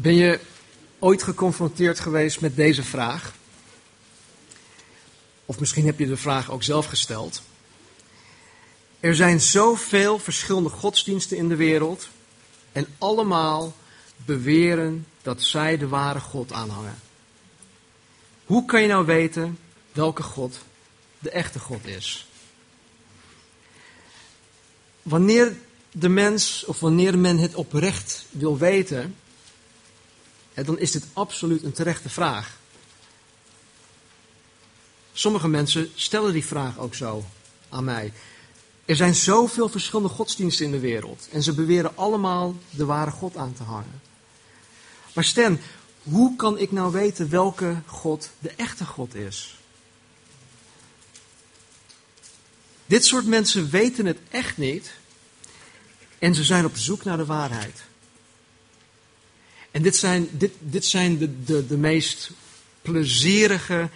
Ben je ooit geconfronteerd geweest met deze vraag? Of misschien heb je de vraag ook zelf gesteld. Er zijn zoveel verschillende godsdiensten in de wereld en allemaal beweren dat zij de ware God aanhangen. Hoe kan je nou weten welke God de echte God is? Wanneer de mens of wanneer men het oprecht wil weten, dan is dit absoluut een terechte vraag. Sommige mensen stellen die vraag ook zo aan mij. Er zijn zoveel verschillende godsdiensten in de wereld en ze beweren allemaal de ware God aan te hangen. Maar Stan, hoe kan ik nou weten welke God de echte God is? Dit soort mensen weten het echt niet en ze zijn op zoek naar de waarheid. En dit zijn, dit, dit zijn de, de, de meest plezierige,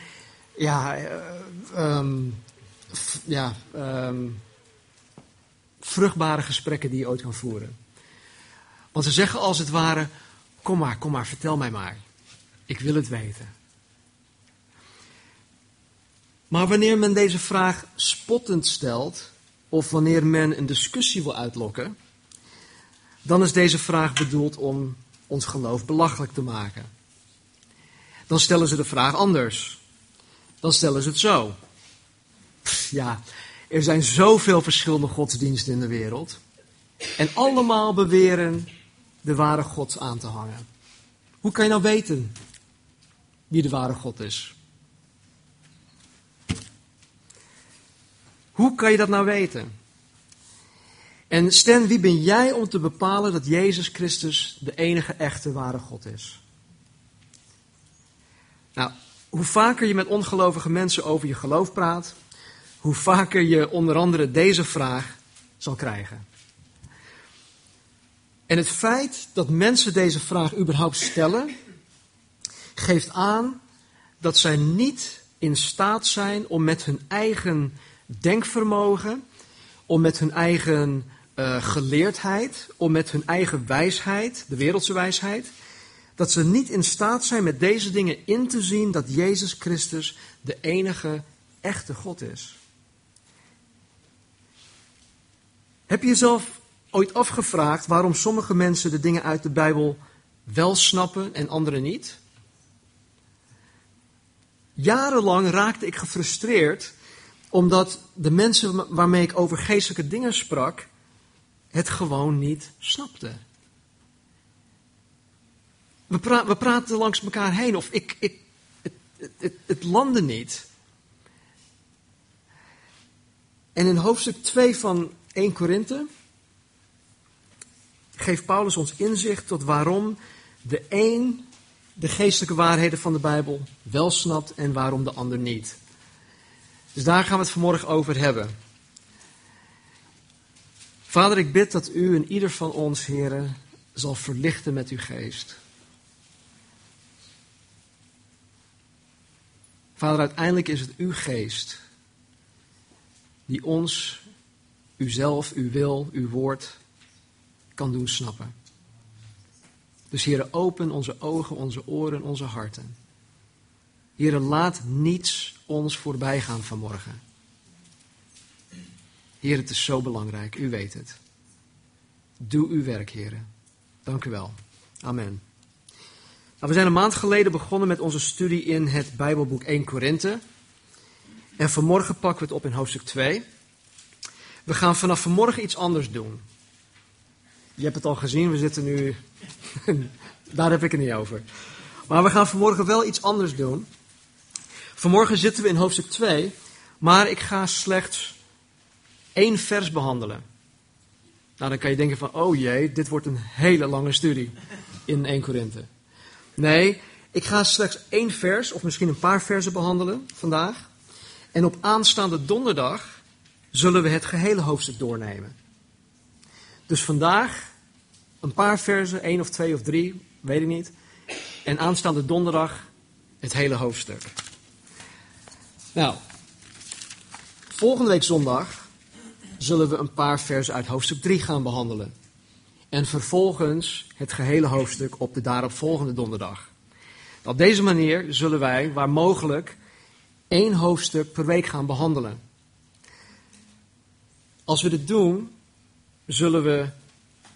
ja, um, ja um, vruchtbare gesprekken die je ooit kan voeren. Want ze zeggen als het ware, kom maar, kom maar, vertel mij maar. Ik wil het weten. Maar wanneer men deze vraag spottend stelt, of wanneer men een discussie wil uitlokken, dan is deze vraag bedoeld om ons geloof belachelijk te maken. Dan stellen ze de vraag anders. Dan stellen ze het zo. ja, er zijn zoveel verschillende godsdiensten in de wereld. En allemaal beweren de ware God aan te hangen. Hoe kan je nou weten wie de ware God is? Hoe kan je dat nou weten? En Stan, wie ben jij om te bepalen dat Jezus Christus de enige echte ware God is? Nou, hoe vaker je met ongelovige mensen over je geloof praat, hoe vaker je onder andere deze vraag zal krijgen. En het feit dat mensen deze vraag überhaupt stellen, geeft aan dat zij niet in staat zijn om met hun eigen denkvermogen, om met hun eigen uh, geleerdheid, om met hun eigen wijsheid, de wereldse wijsheid, dat ze niet in staat zijn met deze dingen in te zien dat Jezus Christus de enige echte God is. Heb je jezelf ooit afgevraagd waarom sommige mensen de dingen uit de Bijbel wel snappen en anderen niet? Jarenlang raakte ik gefrustreerd omdat de mensen waarmee ik over geestelijke dingen sprak, het gewoon niet snapten. We, we praten langs elkaar heen of ik, ik, het, het, het landde niet. En in hoofdstuk 2 van 1 Korinthe geeft Paulus ons inzicht tot waarom de een de geestelijke waarheden van de Bijbel wel snapt en waarom de ander niet. Dus daar gaan we het vanmorgen over hebben. Vader, ik bid dat u en ieder van ons, heren, zal verlichten met uw geest. Vader, uiteindelijk is het uw geest die ons, uzelf, uw wil, uw woord kan doen snappen. Dus heren, open onze ogen, onze oren, onze harten. Heren, laat niets ons voorbij gaan vanmorgen. Heer, het is zo belangrijk. U weet het. Doe uw werk, heren. Dank u wel. Amen. Nou, we zijn een maand geleden begonnen met onze studie in het Bijbelboek 1 Korinthe. En vanmorgen pakken we het op in hoofdstuk 2. We gaan vanaf vanmorgen iets anders doen. Je hebt het al gezien, we zitten nu. Daar heb ik het niet over. Maar we gaan vanmorgen wel iets anders doen. Vanmorgen zitten we in hoofdstuk 2, maar ik ga slechts één vers behandelen. Nou, dan kan je denken van, oh jee, dit wordt een hele lange studie in 1 Korinthe. Nee, ik ga slechts één vers, of misschien een paar versen behandelen vandaag. En op aanstaande donderdag zullen we het gehele hoofdstuk doornemen. Dus vandaag een paar versen, één of twee of drie, weet ik niet. En aanstaande donderdag het hele hoofdstuk. Nou, volgende week zondag zullen we een paar versen uit hoofdstuk 3 gaan behandelen. En vervolgens het gehele hoofdstuk op de daaropvolgende donderdag. Op deze manier zullen wij, waar mogelijk, één hoofdstuk per week gaan behandelen. Als we dit doen, zullen we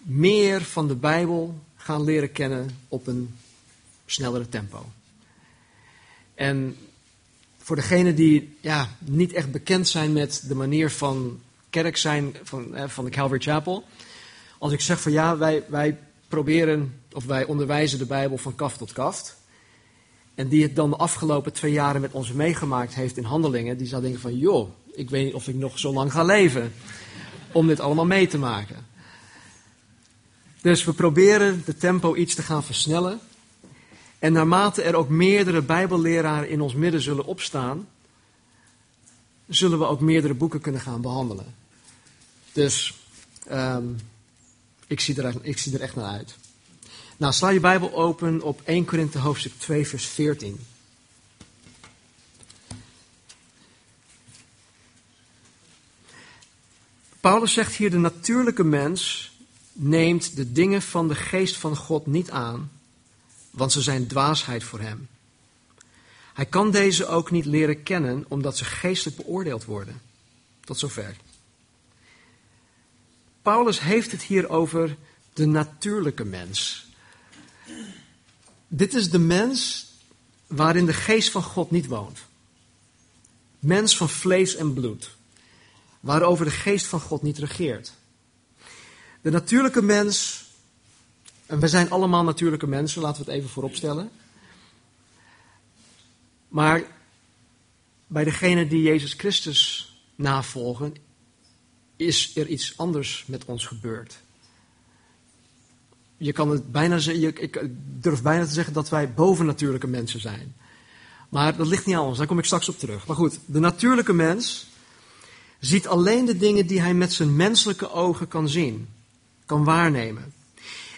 meer van de Bijbel gaan leren kennen op een snellere tempo. En voor degenen die ja, niet echt bekend zijn met de manier van kerk zijn van, van de Calvary Chapel. Als ik zeg van ja, wij, wij proberen of wij onderwijzen de Bijbel van kaft tot kaft. En die het dan de afgelopen twee jaren met ons meegemaakt heeft in handelingen, die zou denken van joh, ik weet niet of ik nog zo lang ga leven om dit allemaal mee te maken. Dus we proberen de tempo iets te gaan versnellen. En naarmate er ook meerdere Bijbelleraren in ons midden zullen opstaan, zullen we ook meerdere boeken kunnen gaan behandelen. Dus um, ik, zie er, ik zie er echt naar uit. Nou, sla je Bijbel open op 1 Korinthe hoofdstuk 2, vers 14. Paulus zegt hier: de natuurlijke mens neemt de dingen van de geest van God niet aan, want ze zijn dwaasheid voor hem. Hij kan deze ook niet leren kennen, omdat ze geestelijk beoordeeld worden. Tot zover. Paulus heeft het hier over de natuurlijke mens. Dit is de mens waarin de geest van God niet woont. Mens van vlees en bloed, waarover de geest van God niet regeert. De natuurlijke mens, en we zijn allemaal natuurlijke mensen, laten we het even vooropstellen. Maar bij degene die Jezus Christus navolgen, is er iets anders met ons gebeurd. Je kan het bijna ik durf bijna te zeggen dat wij bovennatuurlijke mensen zijn. Maar dat ligt niet aan ons, daar kom ik straks op terug. Maar goed, de natuurlijke mens ziet alleen de dingen die hij met zijn menselijke ogen kan zien, kan waarnemen.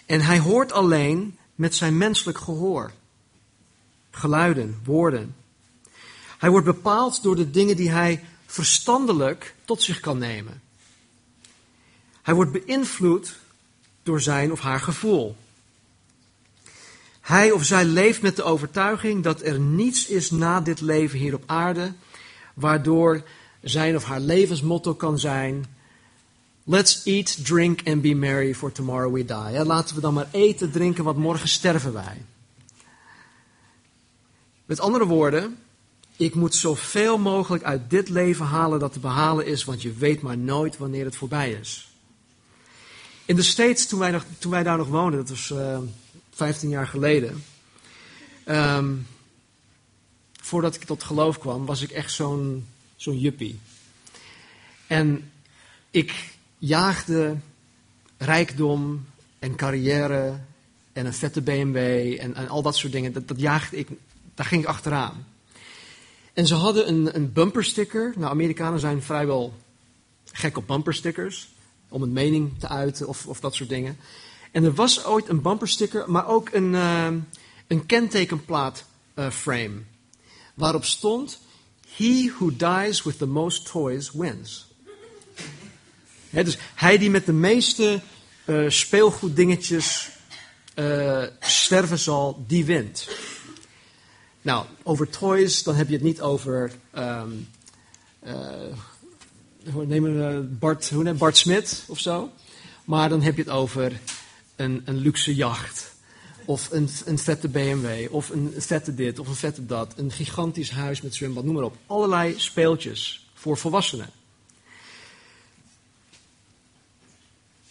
En hij hoort alleen met zijn menselijk gehoor. Geluiden, woorden. Hij wordt bepaald door de dingen die hij verstandelijk tot zich kan nemen. Hij wordt beïnvloed door zijn of haar gevoel. Hij of zij leeft met de overtuiging dat er niets is na dit leven hier op aarde, waardoor zijn of haar levensmotto kan zijn: Let's eat, drink and be merry, for tomorrow we die. Laten we dan maar eten, drinken, want morgen sterven wij. Met andere woorden, ik moet zoveel mogelijk uit dit leven halen dat te behalen is, want je weet maar nooit wanneer het voorbij is. In de States, toen wij, nog, toen wij daar nog woonden, dat was uh, eh, 15 jaar geleden. Um, voordat ik tot geloof kwam, was ik echt zo'n zo'n juppie. En ik jaagde rijkdom en carrière en een vette BMW en, en al dat soort dingen. Dat, dat jaagde ik, daar ging ik achteraan. En ze hadden een, een bumpersticker. Nou, Amerikanen zijn vrijwel gek op bumperstickers om een mening te uiten of, of dat soort dingen. En er was ooit een bumpersticker, maar ook een, uh, een kentekenplaat uh, frame. Waarop stond: He who dies with the most toys wins. dus hij die met de meeste uh, speelgoeddingetjes sterven zal, die wint. Nou, over toys, dan heb je het niet over um, nemen we Bart, hoe Bart Smit of zo. Maar dan heb je het over een, een luxe jacht. Of een, een vette BMW. Of een vette dit. Of een vette dat. Een gigantisch huis met zwembad. Noem maar op. Allerlei speeltjes voor volwassenen.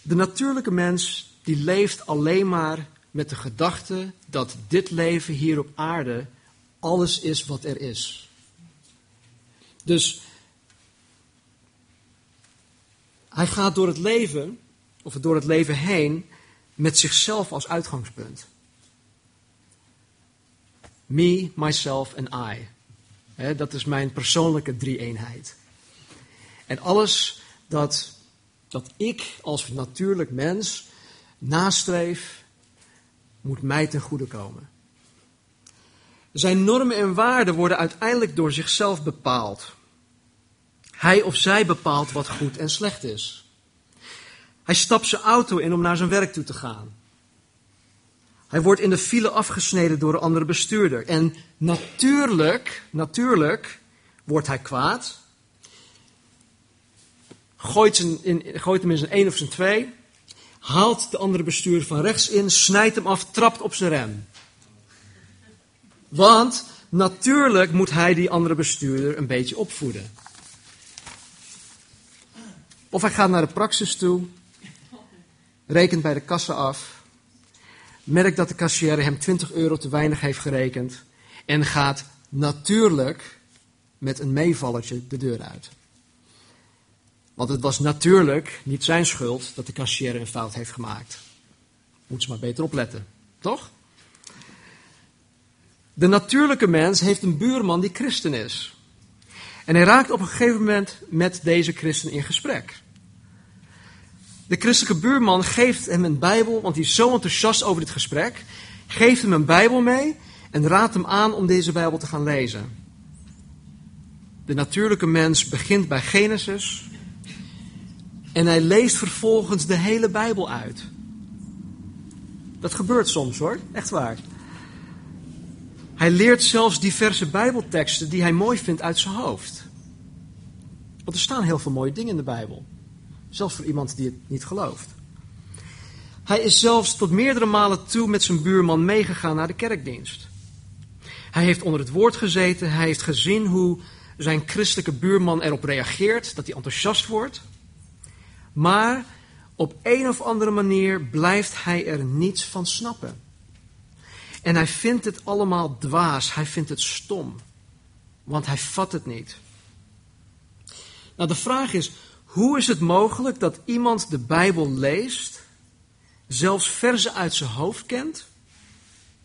De natuurlijke mens die leeft alleen maar met de gedachte dat dit leven hier op aarde alles is wat er is. Dus Hij gaat door het leven, of door het leven heen, met zichzelf als uitgangspunt. Me, myself en I. dat is mijn persoonlijke drie-eenheid. En alles dat, dat ik als natuurlijk mens nastreef, moet mij ten goede komen. Zijn normen en waarden worden uiteindelijk door zichzelf bepaald. Hij of zij bepaalt wat goed en slecht is. Hij stapt zijn auto in om naar zijn werk toe te gaan. Hij wordt in de file afgesneden door een andere bestuurder. En natuurlijk, natuurlijk wordt hij kwaad. Gooit, zijn in, gooit hem in zijn één of zijn twee. Haalt de andere bestuurder van rechts in, snijdt hem af, trapt op zijn rem. Want natuurlijk moet hij die andere bestuurder een beetje opvoeden. Of hij gaat naar de praxis toe, rekent bij de kassa af, merkt dat de kassière hem 20 euro te weinig heeft gerekend en gaat natuurlijk met een meevallertje de deur uit. Want het was natuurlijk niet zijn schuld dat de kassière een fout heeft gemaakt. Moet ze maar beter opletten, toch? De natuurlijke mens heeft een buurman die christen is. En hij raakt op een gegeven moment met deze christen in gesprek. De christelijke buurman geeft hem een Bijbel, want hij is zo enthousiast over dit gesprek. Geeft hem een Bijbel mee en raadt hem aan om deze Bijbel te gaan lezen. De natuurlijke mens begint bij Genesis en hij leest vervolgens de hele Bijbel uit. Dat gebeurt soms hoor, echt waar. Hij leert zelfs diverse Bijbelteksten die hij mooi vindt uit zijn hoofd. Want er staan heel veel mooie dingen in de Bijbel. Zelfs voor iemand die het niet gelooft. Hij is zelfs tot meerdere malen toe met zijn buurman meegegaan naar de kerkdienst. Hij heeft onder het woord gezeten. Hij heeft gezien hoe zijn christelijke buurman erop reageert, dat hij enthousiast wordt. Maar op een of andere manier blijft hij er niets van snappen. En hij vindt het allemaal dwaas, hij vindt het stom, want hij vat het niet. Nou, de vraag is, hoe is het mogelijk dat iemand de Bijbel leest, zelfs verzen uit zijn hoofd kent,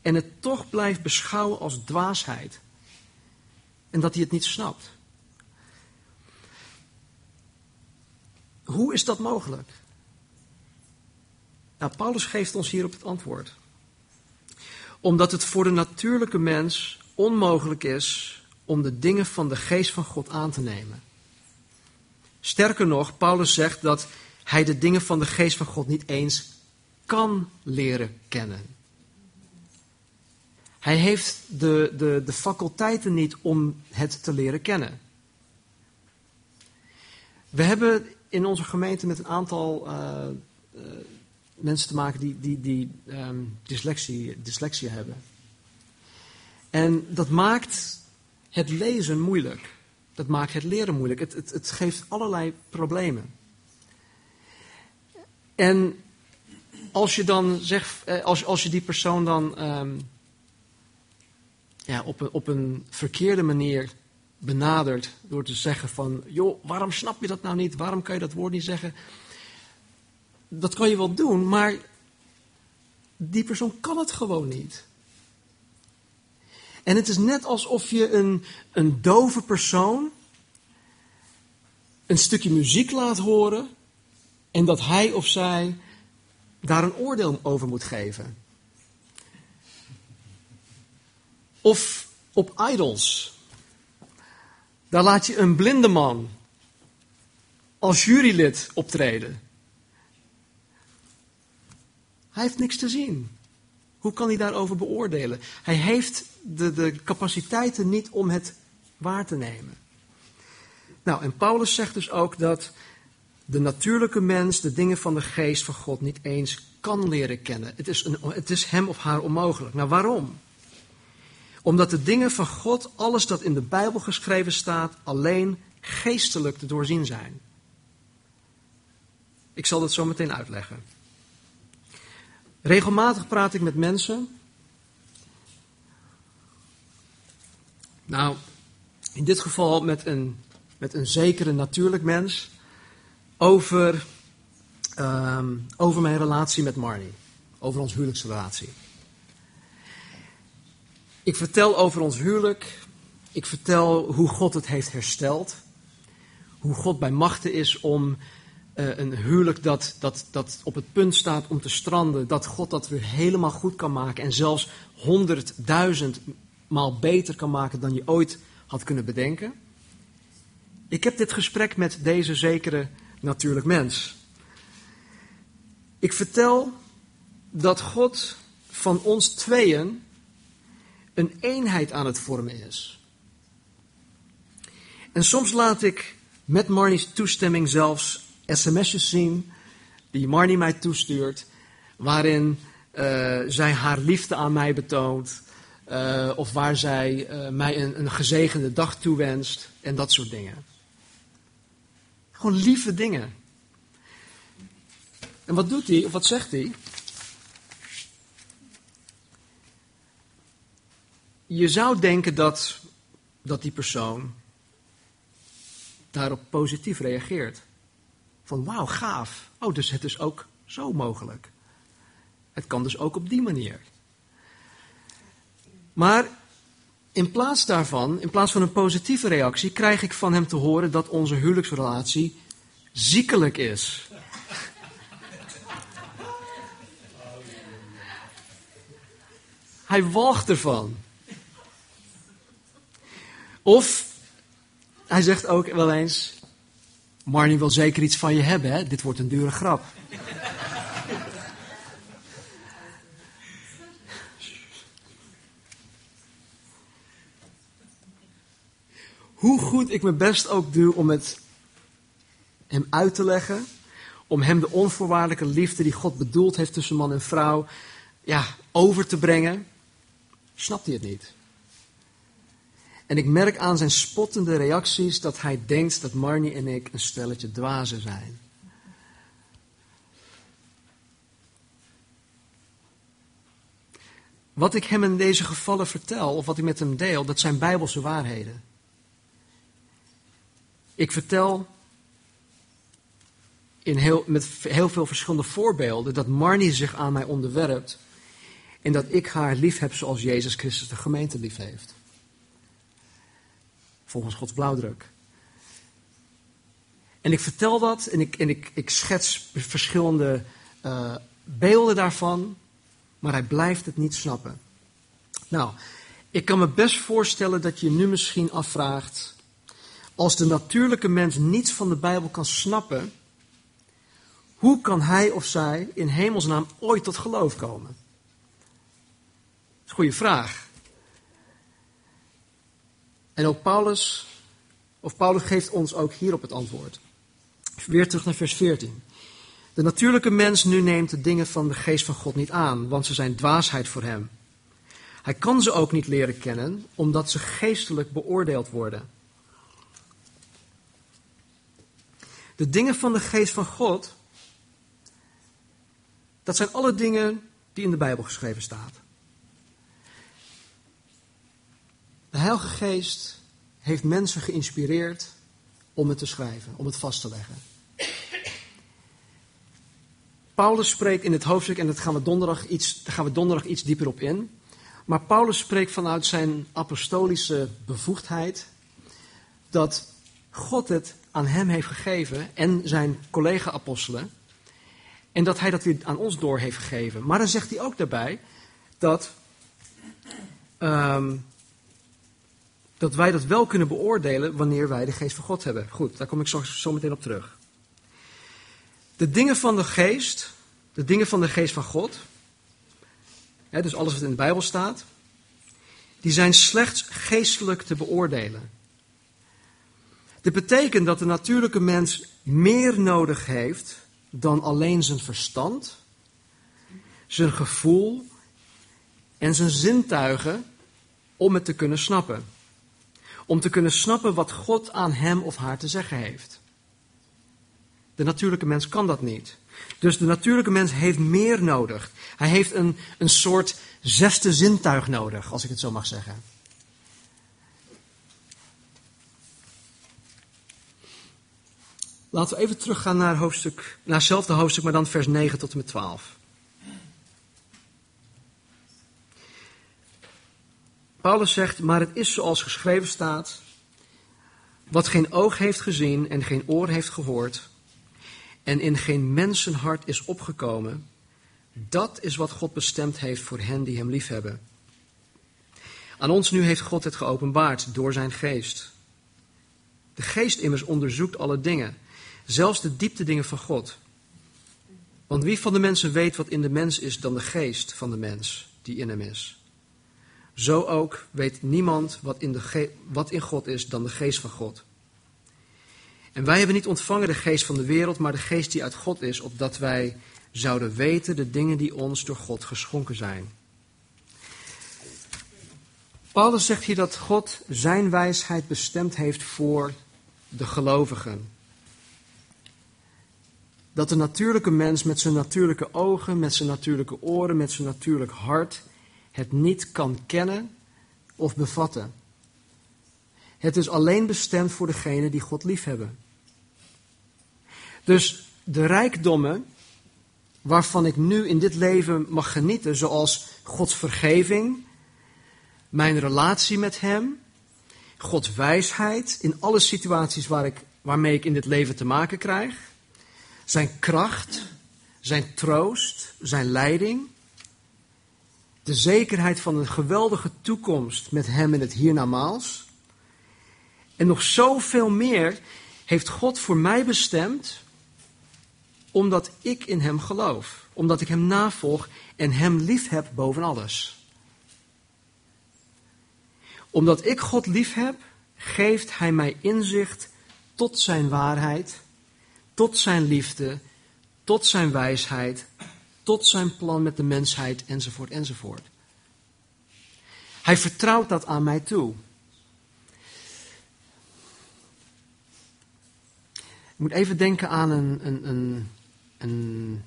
en het toch blijft beschouwen als dwaasheid? En dat hij het niet snapt. Hoe is dat mogelijk? Nou, Paulus geeft ons hierop het antwoord. Omdat het voor de natuurlijke mens onmogelijk is om de dingen van de geest van God aan te nemen. Sterker nog, Paulus zegt dat hij de dingen van de geest van God niet eens kan leren kennen. Hij heeft de, de, de faculteiten niet om het te leren kennen. We hebben in onze gemeente met een aantal uh, uh, mensen te maken die, die, die um, dyslexie, dyslexie hebben. En dat maakt het lezen moeilijk. Dat maakt het leren moeilijk. Het, het, het geeft allerlei problemen. En als je dan zegt, eh, als, als je die persoon dan um, ja, op, een, op een verkeerde manier benadert door te zeggen van, joh, waarom snap je dat nou niet? Waarom kan je dat woord niet zeggen? Dat kan je wel doen, maar die persoon kan het gewoon niet. En het is net alsof je een, een dove persoon een stukje muziek laat horen en dat hij of zij daar een oordeel over moet geven. Of op idols. Daar laat je een blinde man als jurylid optreden. Hij heeft niks te zien. Hoe kan hij daarover beoordelen? Hij heeft de, de capaciteiten niet om het waar te nemen. Nou, en Paulus zegt dus ook dat de natuurlijke mens de dingen van de geest van God niet eens kan leren kennen. Het is, een, het is hem of haar onmogelijk. Nou, waarom? Omdat de dingen van God, alles dat in de Bijbel geschreven staat, alleen geestelijk te doorzien zijn. Ik zal dat zo meteen uitleggen. Regelmatig praat ik met mensen. Nou, in dit geval met een, met een zekere natuurlijk mens. Over, um, over mijn relatie met Marnie. Over ons huwelijksrelatie. Ik vertel over ons huwelijk. Ik vertel hoe God het heeft hersteld. Hoe God bij machten is om uh, een huwelijk dat, dat, dat op het punt staat om te stranden, dat God dat weer helemaal goed kan maken en zelfs honderdduizend maal beter kan maken dan je ooit had kunnen bedenken. Ik heb dit gesprek met deze zekere natuurlijk mens. Ik vertel dat God van ons tweeën een eenheid aan het vormen is. En soms laat ik met Marnie's toestemming zelfs sms'jes zien die Marnie mij toestuurt, waarin uh, zij haar liefde aan mij betoont, uh, of waar zij uh, mij een, een gezegende dag toewenst en dat soort dingen. Gewoon lieve dingen. En wat doet hij, of wat zegt hij? Je zou denken dat, dat die persoon daarop positief reageert. Van wauw, gaaf. Oh, dus het is ook zo mogelijk. Het kan dus ook op die manier. Maar in plaats daarvan, in plaats van een positieve reactie, krijg ik van hem te horen dat onze huwelijksrelatie ziekelijk is. Hij walgt ervan. Of hij zegt ook wel eens: Marnie wil zeker iets van je hebben, hè? Dit wordt een dure grap. Hoe goed ik mijn best ook doe om het hem uit te leggen, om hem de onvoorwaardelijke liefde die God bedoeld heeft tussen man en vrouw, ja, over te brengen, snapt hij het niet. En ik merk aan zijn spottende reacties dat hij denkt dat Marnie en ik een stelletje dwazen zijn. Wat ik hem in deze gevallen vertel, of wat ik met hem deel, dat zijn bijbelse waarheden. Ik vertel in heel, met heel veel verschillende voorbeelden dat Marnie zich aan mij onderwerpt en dat ik haar lief heb zoals Jezus Christus de gemeente lief heeft. Volgens Gods blauwdruk. En ik vertel dat en ik, en ik, ik schets verschillende uh, beelden daarvan, maar hij blijft het niet snappen. Nou, ik kan me best voorstellen dat je nu misschien afvraagt, als de natuurlijke mens niets van de Bijbel kan snappen, hoe kan hij of zij in hemelsnaam ooit tot geloof komen? Dat is een goede vraag. En ook Paulus, of Paulus geeft ons ook hierop het antwoord. Weer terug naar vers 14. De natuurlijke mens nu neemt de dingen van de geest van God niet aan, want ze zijn dwaasheid voor hem. Hij kan ze ook niet leren kennen, omdat ze geestelijk beoordeeld worden. De dingen van de geest van God, dat zijn alle dingen die in de Bijbel geschreven staan. De Heilige Geest heeft mensen geïnspireerd om het te schrijven, om het vast te leggen. Paulus spreekt in het hoofdstuk, en dat gaan we donderdag iets, daar gaan we donderdag iets dieper op in. Maar Paulus spreekt vanuit zijn apostolische bevoegdheid dat God het aan hem heeft gegeven en zijn collega-apostelen. En dat hij dat weer aan ons door heeft gegeven. Maar dan zegt hij ook daarbij dat, um, dat wij dat wel kunnen beoordelen wanneer wij de geest van God hebben. Goed, daar kom ik zo, zo meteen op terug. De dingen van de geest, de dingen van de geest van God, hè, dus alles wat in de Bijbel staat, die zijn slechts geestelijk te beoordelen. Dit betekent dat de natuurlijke mens meer nodig heeft dan alleen zijn verstand, zijn gevoel en zijn zintuigen om het te kunnen snappen. Om te kunnen snappen wat God aan hem of haar te zeggen heeft. De natuurlijke mens kan dat niet. Dus de natuurlijke mens heeft meer nodig. Hij heeft een, een soort zesde zintuig nodig, als ik het zo mag zeggen. Laten we even teruggaan naar, hoofdstuk, naar hetzelfde hoofdstuk, maar dan vers 9 tot en met 12. Paulus zegt, maar het is zoals geschreven staat, wat geen oog heeft gezien en geen oor heeft gehoord en in geen mensenhart is opgekomen, dat is wat God bestemd heeft voor hen die hem liefhebben. Aan ons nu heeft God het geopenbaard door zijn geest. De geest immers onderzoekt alle dingen zelfs de diepte dingen van God. Want wie van de mensen weet wat in de mens is dan de geest van de mens die in hem is? Zo ook weet niemand wat in, de wat in God is dan de geest van God. En wij hebben niet ontvangen de geest van de wereld, maar de geest die uit God is, opdat wij zouden weten de dingen die ons door God geschonken zijn. Paulus zegt hier dat God zijn wijsheid bestemd heeft voor de gelovigen. Dat de natuurlijke mens met zijn natuurlijke ogen, met zijn natuurlijke oren, met zijn natuurlijk hart het niet kan kennen of bevatten. Het is alleen bestemd voor degenen die God liefhebben. Dus de rijkdommen waarvan ik nu in dit leven mag genieten, zoals Gods vergeving, mijn relatie met Hem, Gods wijsheid in alle situaties waar ik, waarmee ik in dit leven te maken krijg, Zijn kracht, Zijn troost, Zijn leiding, de zekerheid van een geweldige toekomst met Hem in het hiernamaals. En nog zoveel meer heeft God voor mij bestemd, omdat ik in Hem geloof, omdat ik Hem navolg en Hem lief heb boven alles. Omdat ik God lief heb, geeft Hij mij inzicht tot Zijn waarheid, tot Zijn liefde, tot Zijn wijsheid, tot zijn plan met de mensheid, enzovoort, enzovoort. Hij vertrouwt dat aan mij toe. Ik moet even denken aan een, een, een, een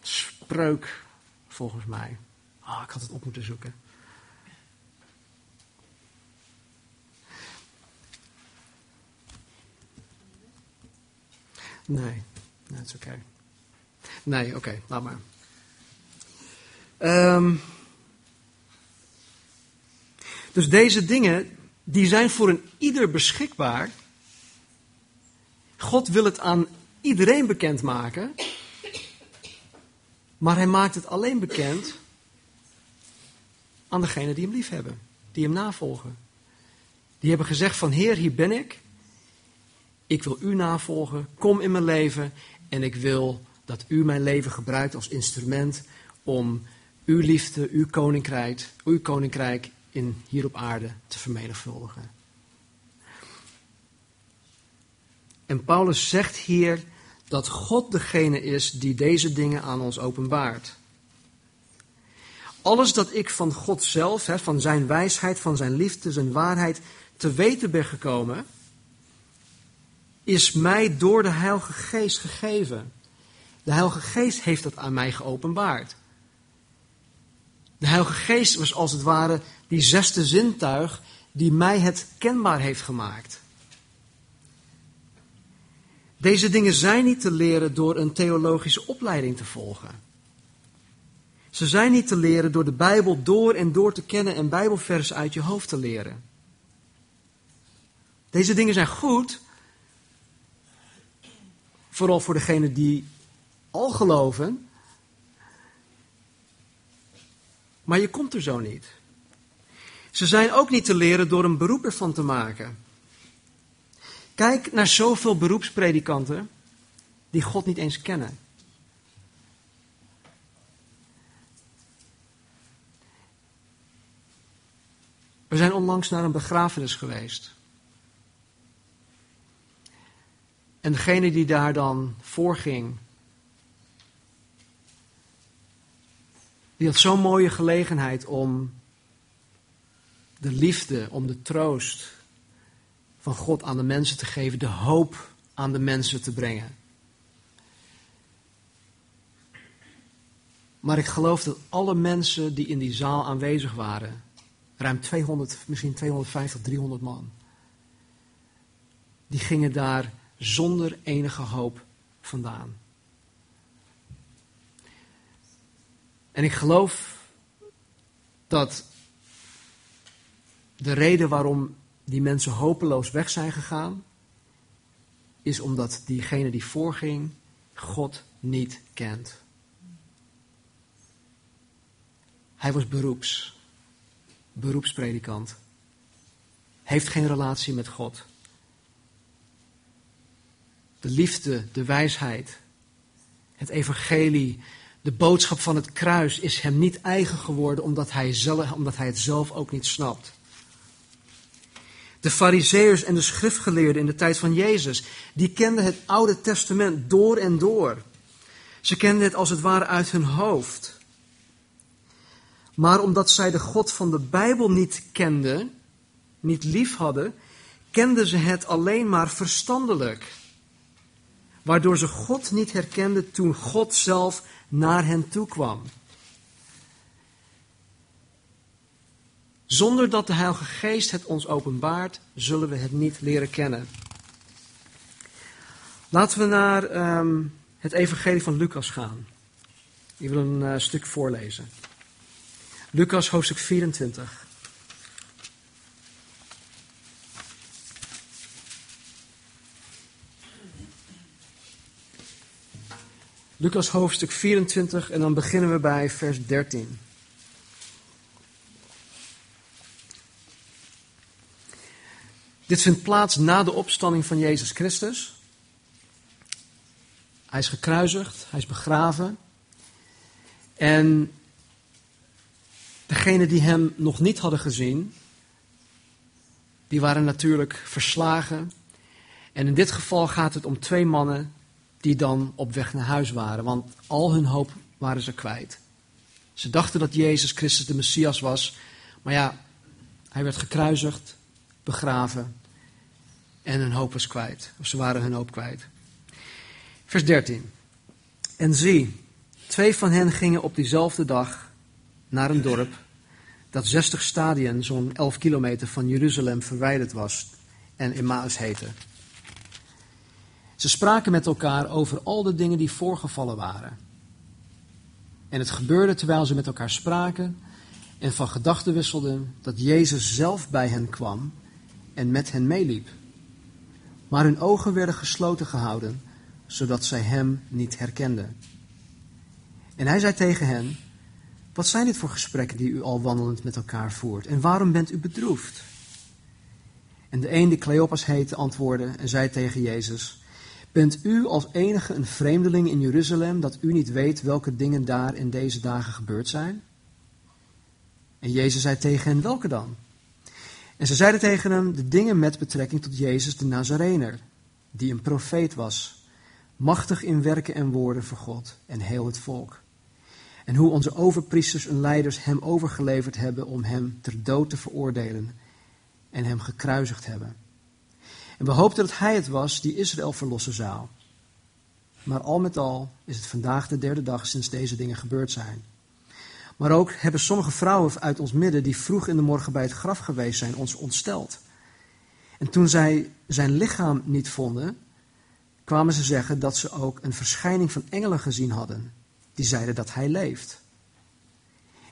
spreuk, volgens mij. Ah, ik had het op moeten zoeken. Nee, dat is oké. Nee, oké, laat maar. Um, dus deze dingen, die zijn voor een ieder beschikbaar. God wil het aan iedereen bekendmaken. Maar hij maakt het alleen bekend aan degenen die hem lief hebben, die hem navolgen. Die hebben gezegd van Heer, hier ben ik. Ik wil u navolgen. Kom in mijn leven. En ik wil dat u mijn leven gebruikt als instrument om uw liefde, uw koninkrijk, uw koninkrijk in, hier op aarde te vermenigvuldigen. En Paulus zegt hier dat God degene is die deze dingen aan ons openbaart. Alles dat ik van God zelf, van zijn wijsheid, van zijn liefde, zijn waarheid te weten ben gekomen, is mij door de Heilige Geest gegeven. De Heilige Geest heeft dat aan mij geopenbaard. De Heilige Geest was als het ware die zesde zintuig die mij het kenbaar heeft gemaakt. Deze dingen zijn niet te leren door een theologische opleiding te volgen. Ze zijn niet te leren door de Bijbel door en door te kennen en Bijbelversen uit je hoofd te leren. Deze dingen zijn goed, vooral voor degenen die al geloven, Maar je komt er zo niet. Ze zijn ook niet te leren door een beroep ervan te maken. Kijk naar zoveel beroepspredikanten die God niet eens kennen. We zijn onlangs naar een begrafenis geweest. En degene die daar dan voorging, Die had zo'n mooie gelegenheid om de liefde, om de troost van God aan de mensen te geven, de hoop aan de mensen te brengen. Maar ik geloof dat alle mensen die in die zaal aanwezig waren, ruim 200, misschien 250, 300 man, die gingen daar zonder enige hoop vandaan. En ik geloof dat de reden waarom die mensen hopeloos weg zijn gegaan, is omdat diegene die voorging God niet kent. Hij was beroeps, beroepspredikant. Heeft geen relatie met God. De liefde, de wijsheid, Het evangelie, de boodschap van het kruis, is hem niet eigen geworden omdat hij, zelf, omdat hij het zelf ook niet snapt. De fariseërs en de schriftgeleerden in de tijd van Jezus, die kenden het Oude Testament door en door. Ze kenden het als het ware uit hun hoofd. Maar omdat zij de God van de Bijbel niet kenden, niet lief hadden, kenden ze het alleen maar verstandelijk. Waardoor ze God niet herkenden toen God zelf naar hen toe kwam. Zonder dat de Heilige Geest het ons openbaart, zullen we het niet leren kennen. Laten we naar um, het Evangelie van Lucas gaan. Ik wil een uh, stuk voorlezen. Lucas hoofdstuk 24. Lucas hoofdstuk 24 en dan beginnen we bij vers 13. Dit vindt plaats na de opstanding van Jezus Christus. Hij is gekruisigd, hij is begraven. En degenen die hem nog niet hadden gezien, die waren natuurlijk verslagen. En in dit geval gaat het om twee mannen die dan op weg naar huis waren, want al hun hoop waren ze kwijt. Ze dachten dat Jezus Christus de Messias was, maar ja, hij werd gekruisigd, begraven en hun hoop was kwijt. Of ze waren hun hoop kwijt. Vers 13. En zie, twee van hen gingen op diezelfde dag naar een dorp dat 60 stadien, zo'n 11 kilometer van Jeruzalem verwijderd was en Emmaus heette. Ze spraken met elkaar over al de dingen die voorgevallen waren. En het gebeurde terwijl ze met elkaar spraken en van gedachten wisselden dat Jezus zelf bij hen kwam en met hen meeliep. Maar hun ogen werden gesloten gehouden, zodat zij hem niet herkenden. En hij zei tegen hen: Wat zijn dit voor gesprekken die u al wandelend met elkaar voert? En waarom bent u bedroefd? En de een die Cleopas heette antwoordde en zei tegen Jezus: Bent u als enige een vreemdeling in Jeruzalem dat u niet weet welke dingen daar in deze dagen gebeurd zijn? En Jezus zei tegen hen: Welke dan? En ze zeiden tegen hem de dingen met betrekking tot Jezus de Nazarener, die een profeet was, machtig in werken en woorden voor God en heel het volk. En hoe onze overpriesters en leiders hem overgeleverd hebben om hem ter dood te veroordelen en hem gekruisigd hebben. En we hoopten dat hij het was die Israël verlossen zou. Maar al met al is het vandaag de derde dag sinds deze dingen gebeurd zijn. Maar ook hebben sommige vrouwen uit ons midden, die vroeg in de morgen bij het graf geweest zijn, ons ontsteld. En toen zij zijn lichaam niet vonden, kwamen ze zeggen dat ze ook een verschijning van engelen gezien hadden, die zeiden dat hij leeft.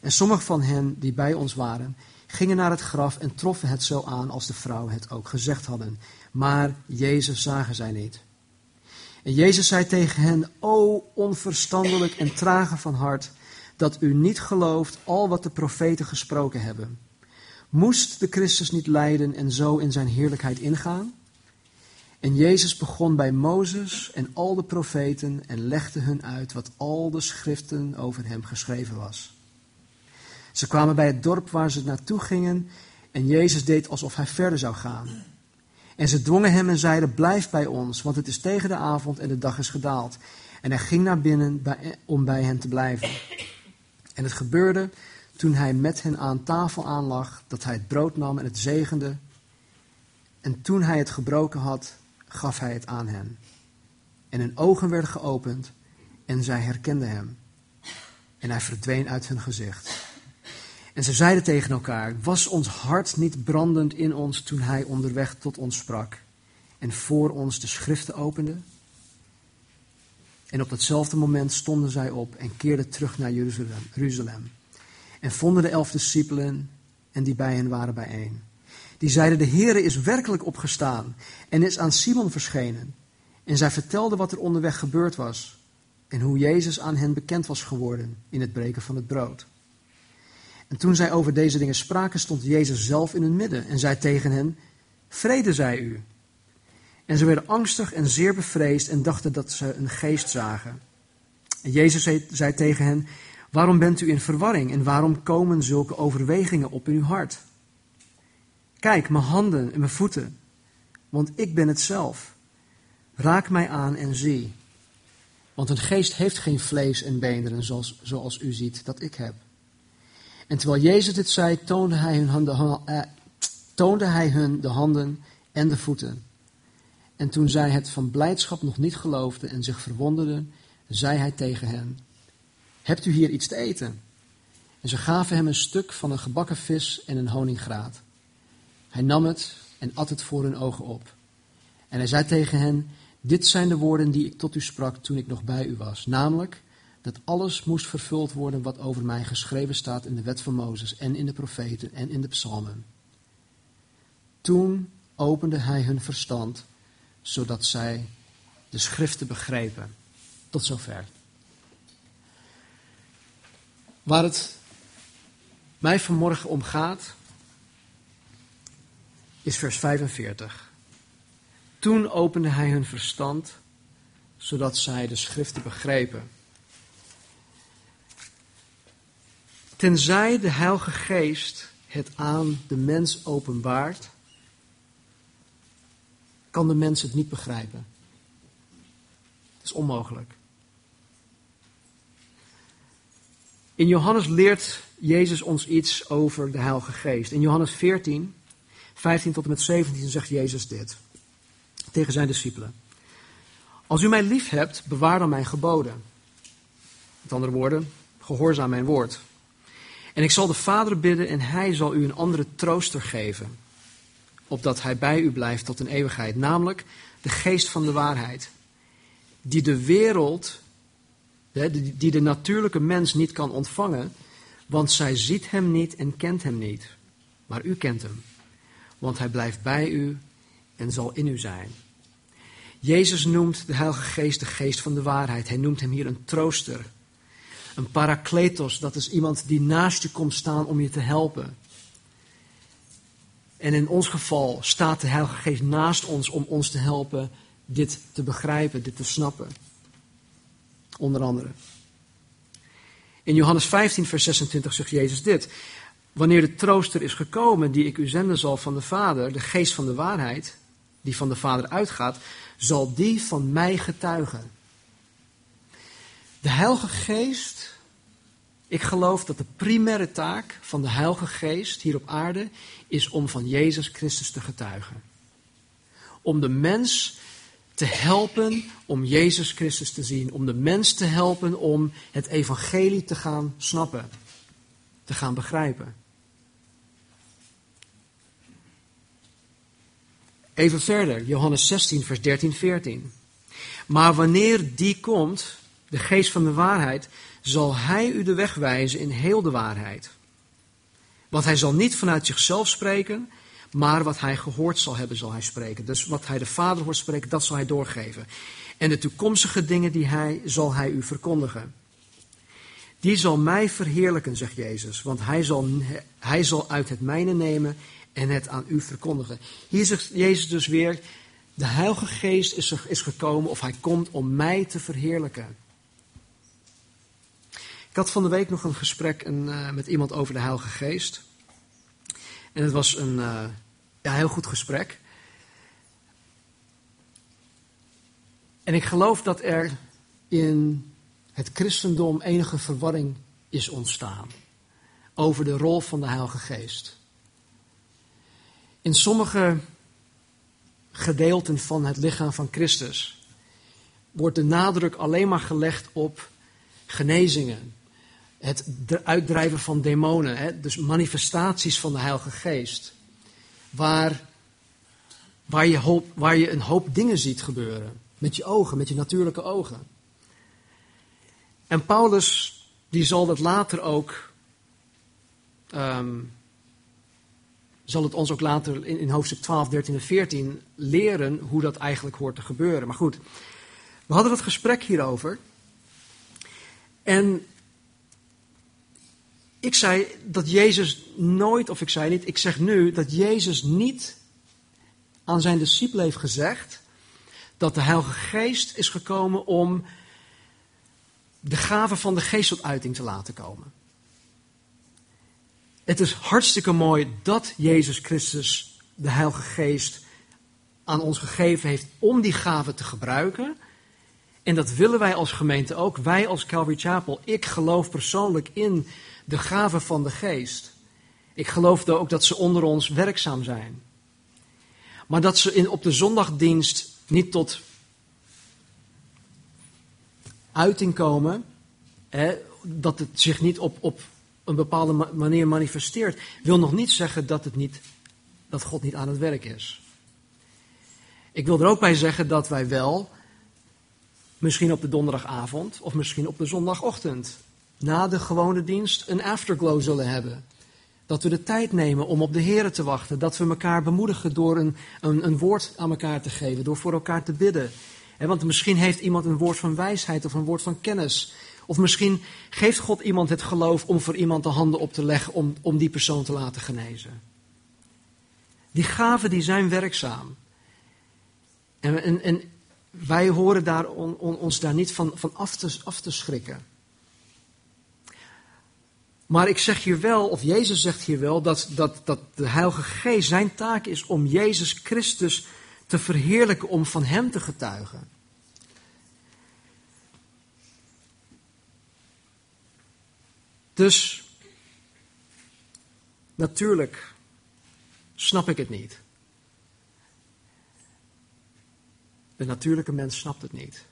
En sommige van hen die bij ons waren, gingen naar het graf en troffen het zo aan als de vrouwen het ook gezegd hadden. Maar Jezus zagen zij niet. En Jezus zei tegen hen, o onverstandelijk en trage van hart, dat u niet gelooft al wat de profeten gesproken hebben. Moest de Christus niet lijden en zo in zijn heerlijkheid ingaan? En Jezus begon bij Mozes en al de profeten en legde hun uit wat al de schriften over hem geschreven was. Ze kwamen bij het dorp waar ze naartoe gingen en Jezus deed alsof hij verder zou gaan. En ze dwongen hem en zeiden, blijf bij ons, want het is tegen de avond en de dag is gedaald. En hij ging naar binnen om bij hen te blijven. En het gebeurde toen hij met hen aan tafel aanlag, dat hij het brood nam en het zegende. En toen hij het gebroken had, gaf hij het aan hen. En hun ogen werden geopend en zij herkenden hem. En hij verdween uit hun gezicht. En ze zeiden tegen elkaar: Was ons hart niet brandend in ons toen hij onderweg tot ons sprak en voor ons de schriften opende? En op datzelfde moment stonden zij op en keerden terug naar Jeruzalem. En vonden de elf discipelen en die bij hen waren bijeen. Die zeiden, de Heere is werkelijk opgestaan en is aan Simon verschenen. En zij vertelden wat er onderweg gebeurd was en hoe Jezus aan hen bekend was geworden in het breken van het brood. En toen zij over deze dingen spraken, stond Jezus zelf in hun midden en zei tegen hen, vrede zij u. En ze werden angstig en zeer bevreesd en dachten dat ze een geest zagen. En Jezus zei, tegen hen: Waarom bent u in verwarring en waarom komen zulke overwegingen op in uw hart? Kijk, mijn handen en mijn voeten, want ik ben het zelf. Raak mij aan en zie. Want een geest heeft geen vlees en beenderen zoals, zoals u ziet dat ik heb. En terwijl Jezus dit zei, toonde hij, hun handen, eh, hij hun de handen en de voeten. En toen zij het van blijdschap nog niet geloofden en zich verwonderden, zei hij tegen hen: Hebt u hier iets te eten? En ze gaven hem een stuk van een gebakken vis en een honingraat. Hij nam het en at het voor hun ogen op. En hij zei tegen hen: Dit zijn de woorden die ik tot u sprak toen ik nog bij u was, namelijk dat alles moest vervuld worden wat over mij geschreven staat in de wet van Mozes en in de profeten en in de psalmen. Toen opende hij hun verstand, zodat zij de schriften begrepen. Tot zover. Waar het mij vanmorgen om gaat, is vers 45. Toen opende hij hun verstand, zodat zij de schriften begrepen. Tenzij de Heilige Geest het aan de mens openbaart, kan de mens het niet begrijpen. Het is onmogelijk. In Johannes leert Jezus ons iets over de Heilige Geest. In Johannes 14, 15 tot en met 17 zegt Jezus dit tegen zijn discipelen. Als u mij lief hebt, bewaar dan mijn geboden. Met andere woorden, gehoorzaam mijn woord. En ik zal de Vader bidden en hij zal u een andere trooster geven. Opdat hij bij u blijft tot een eeuwigheid. Namelijk de geest van de waarheid. Die de wereld, die de natuurlijke mens niet kan ontvangen. Want zij ziet hem niet en kent hem niet. Maar u kent hem. Want hij blijft bij u en zal in u zijn. Jezus noemt de Heilige Geest de geest van de waarheid. Hij noemt hem hier een trooster. Een parakletos, dat is iemand die naast je komt staan om je te helpen. En in ons geval staat de Heilige Geest naast ons om ons te helpen dit te begrijpen, dit te snappen. Onder andere. In Johannes 15, vers 26 zegt Jezus dit. Wanneer de trooster is gekomen die ik u zenden zal van de Vader, de geest van de waarheid, die van de Vader uitgaat, zal die van mij getuigen. De Heilige Geest, ik geloof dat de primaire taak van de Heilige Geest hier op aarde is om van Jezus Christus te getuigen. Om de mens te helpen om Jezus Christus te zien. Om de mens te helpen om het evangelie te gaan snappen, te gaan begrijpen. Even verder, Johannes 16, vers 13, 14. Maar wanneer die komt, de geest van de waarheid, zal hij u de weg wijzen in heel de waarheid. Want hij zal niet vanuit zichzelf spreken, maar wat hij gehoord zal hebben, zal hij spreken. Dus wat hij de Vader hoort spreken, dat zal hij doorgeven. En de toekomstige dingen die hij, zal hij u verkondigen. Die zal mij verheerlijken, zegt Jezus, want hij zal, hij zal uit het mijne nemen en het aan u verkondigen. Hier zegt Jezus dus weer, de Heilige Geest is, is gekomen of hij komt om mij te verheerlijken. Ik had van de week nog een gesprek een, uh, met iemand over de Heilige Geest. En het was een uh, ja, heel goed gesprek. En ik geloof dat er in het christendom enige verwarring is ontstaan over de rol van de Heilige Geest. In sommige gedeelten van het lichaam van Christus wordt de nadruk alleen maar gelegd op genezingen, het uitdrijven van demonen, hè, dus manifestaties van de Heilige Geest, waar, waar, je hoop, waar je een hoop dingen ziet gebeuren, met je ogen, met je natuurlijke ogen. En Paulus, die zal dat later ook um, zal het ons ook later in, in, hoofdstuk 12, 13 en 14 leren hoe dat eigenlijk hoort te gebeuren. Maar goed, we hadden het gesprek hierover. En ik zei dat Jezus nooit, of ik zei niet, ik zeg nu dat Jezus niet aan zijn discipelen heeft gezegd dat de Heilige Geest is gekomen om de gave van de geest tot uiting te laten komen. Het is hartstikke mooi dat Jezus Christus, de Heilige Geest, aan ons gegeven heeft om die gave te gebruiken. En dat willen wij als gemeente ook. Wij als Calvary Chapel. Ik geloof persoonlijk in de gave van de Geest. Ik geloof ook dat ze onder ons werkzaam zijn. Maar dat ze in, op de zondagdienst niet tot uiting komen. Hè, dat het zich niet op, op een bepaalde manier manifesteert. Wil nog niet zeggen dat, het niet, dat God niet aan het werk is. Ik wil er ook bij zeggen dat wij wel, misschien op de donderdagavond of misschien op de zondagochtend, na de gewone dienst een afterglow zullen hebben. Dat we de tijd nemen om op de Heer te wachten. Dat we elkaar bemoedigen door een, een, een woord aan elkaar te geven, door voor elkaar te bidden. want misschien heeft iemand een woord van wijsheid of een woord van kennis. Of misschien geeft God iemand het geloof om voor iemand de handen op te leggen om, om die persoon te laten genezen. Die gaven die zijn werkzaam. En, en, en wij horen daar on, on, ons daar niet van, van af, te, af te schrikken. Maar ik zeg hier wel, of Jezus zegt hier wel, dat, dat, dat de Heilige Geest zijn taak is om Jezus Christus te verheerlijken, om van Hem te getuigen. Dus, natuurlijk snap ik het niet. De natuurlijke mens snapt het niet.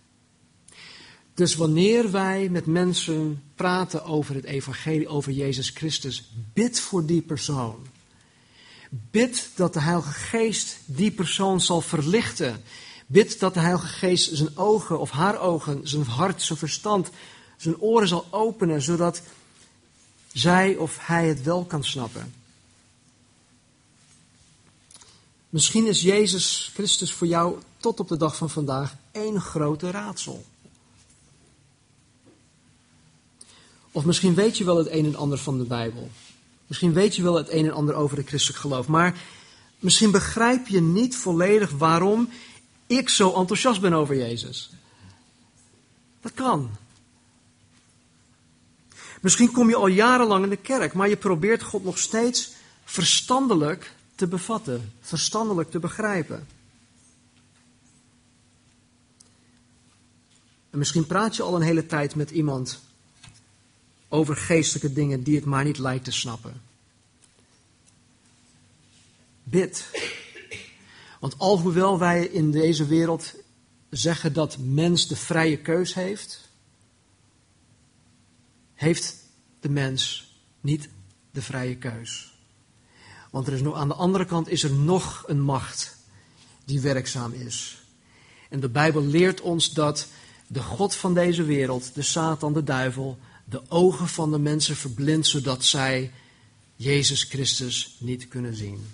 Dus wanneer wij met mensen praten over het evangelie, over Jezus Christus, bid voor die persoon. Bid dat de Heilige Geest die persoon zal verlichten. Bid dat de Heilige Geest zijn ogen of haar ogen, zijn hart, zijn verstand, zijn oren zal openen, zodat zij of hij het wel kan snappen. Misschien is Jezus Christus voor jou tot op de dag van vandaag één grote raadsel. Of misschien weet je wel het een en ander van de Bijbel. Misschien weet je wel het een en ander over het christelijk geloof. Maar misschien begrijp je niet volledig waarom ik zo enthousiast ben over Jezus. Dat kan. Misschien kom je al jarenlang in de kerk, maar je probeert God nog steeds verstandelijk te bevatten, verstandelijk te begrijpen. En misschien praat je al een hele tijd met iemand over geestelijke dingen die het maar niet lijkt te snappen. Bid. Want alhoewel wij in deze wereld zeggen dat mens de vrije keus heeft, heeft de mens niet de vrije keus. Want er is aan de andere kant is er nog een macht die werkzaam is. En de Bijbel leert ons dat de God van deze wereld, de Satan, de duivel, de ogen van de mensen verblindt, zodat zij Jezus Christus niet kunnen zien.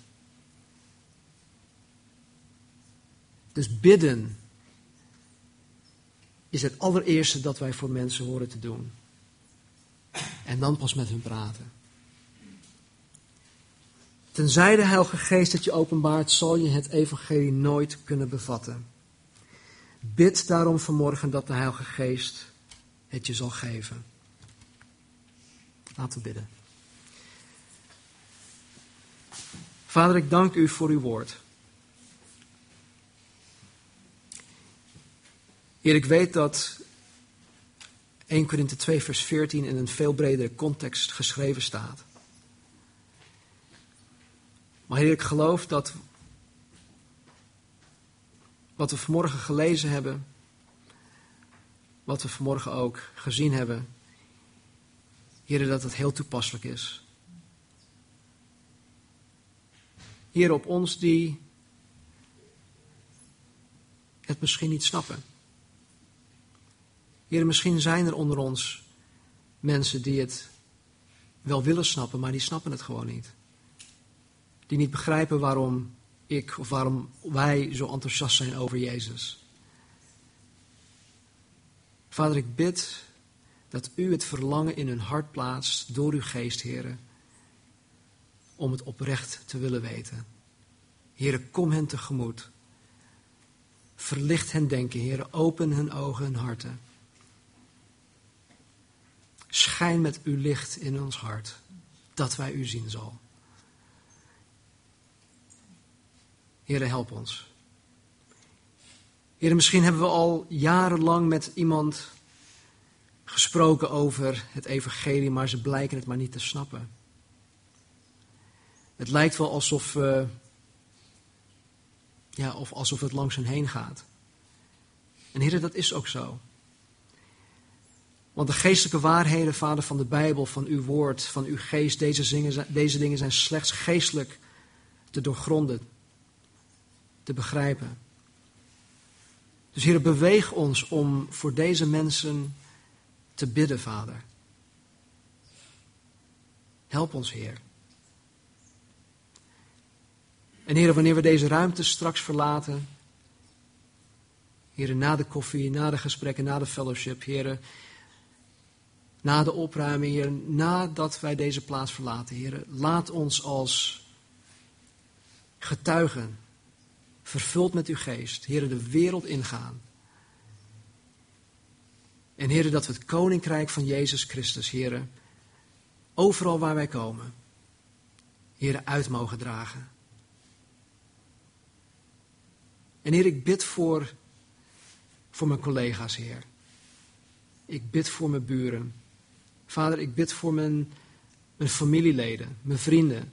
Dus bidden is het allereerste dat wij voor mensen horen te doen. En dan pas met hun praten. Tenzij de Heilige Geest het je openbaart, zal je het evangelie nooit kunnen bevatten. Bid daarom vanmorgen dat de Heilige Geest het je zal geven. Laten we bidden. Vader, ik dank u voor uw woord. Heer, ik weet dat 1 Korinthe 2 vers 14 in een veel bredere context geschreven staat. Maar Heer, ik geloof dat wat we vanmorgen gelezen hebben, wat we vanmorgen ook gezien hebben, Heer, dat het heel toepasselijk is. Heer, op ons die het misschien niet snappen. Heer, misschien zijn er onder ons mensen die het wel willen snappen, maar die snappen het gewoon niet. Die niet begrijpen waarom ik of waarom wij zo enthousiast zijn over Jezus. Vader, ik bid dat u het verlangen in hun hart plaatst door uw geest, heren, om het oprecht te willen weten. Heren, kom hen tegemoet. Verlicht hen denken, heren, open hun ogen en harten. Schijn met uw licht in ons hart, dat wij u zien zal. Heere, help ons. Heere, misschien hebben we al jarenlang met iemand gesproken over het evangelie, maar ze blijken het maar niet te snappen. Het lijkt wel alsof, uh, ja, of alsof het langs hen heen gaat. En heren, dat is ook zo. Want de geestelijke waarheden, Vader, van de Bijbel, van uw woord, van uw geest, deze deze dingen zijn slechts geestelijk te doorgronden, te begrijpen. Dus Heer, beweeg ons om voor deze mensen te bidden, Vader. Help ons, Heer. En Heer, wanneer we deze ruimte straks verlaten, Heer, na de koffie, na de gesprekken, na de fellowship, Heer, na de opruiming, Heer, nadat wij deze plaats verlaten, Heer, laat ons als getuigen, vervuld met uw geest, Heer, de wereld ingaan. En Heer, dat we het koninkrijk van Jezus Christus, Heer, overal waar wij komen, Heer, uit mogen dragen. En Heer, ik bid voor, voor mijn collega's, Heer. Ik bid voor mijn buren. Vader, ik bid voor mijn, mijn familieleden, mijn vrienden.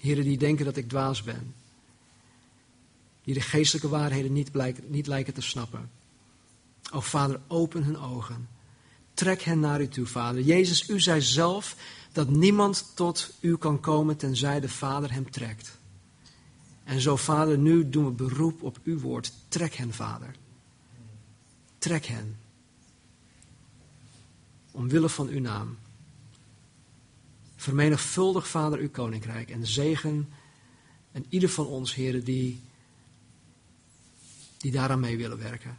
Heren die denken dat ik dwaas ben. Die de geestelijke waarheden niet, niet lijken te snappen. O Vader, open hun ogen. Trek hen naar u toe, Vader. Jezus, u zei zelf dat niemand tot u kan komen tenzij de Vader hem trekt. En zo, Vader, nu doen we beroep op uw woord. Trek hen, Vader. Trek hen. Omwille van uw naam. Vermenigvuldig, Vader, uw koninkrijk. En zegen en ieder van ons, heren, die, die daaraan mee willen werken.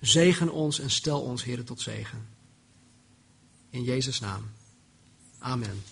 Zegen ons en stel ons, heren, tot zegen. In Jezus' naam. Amen.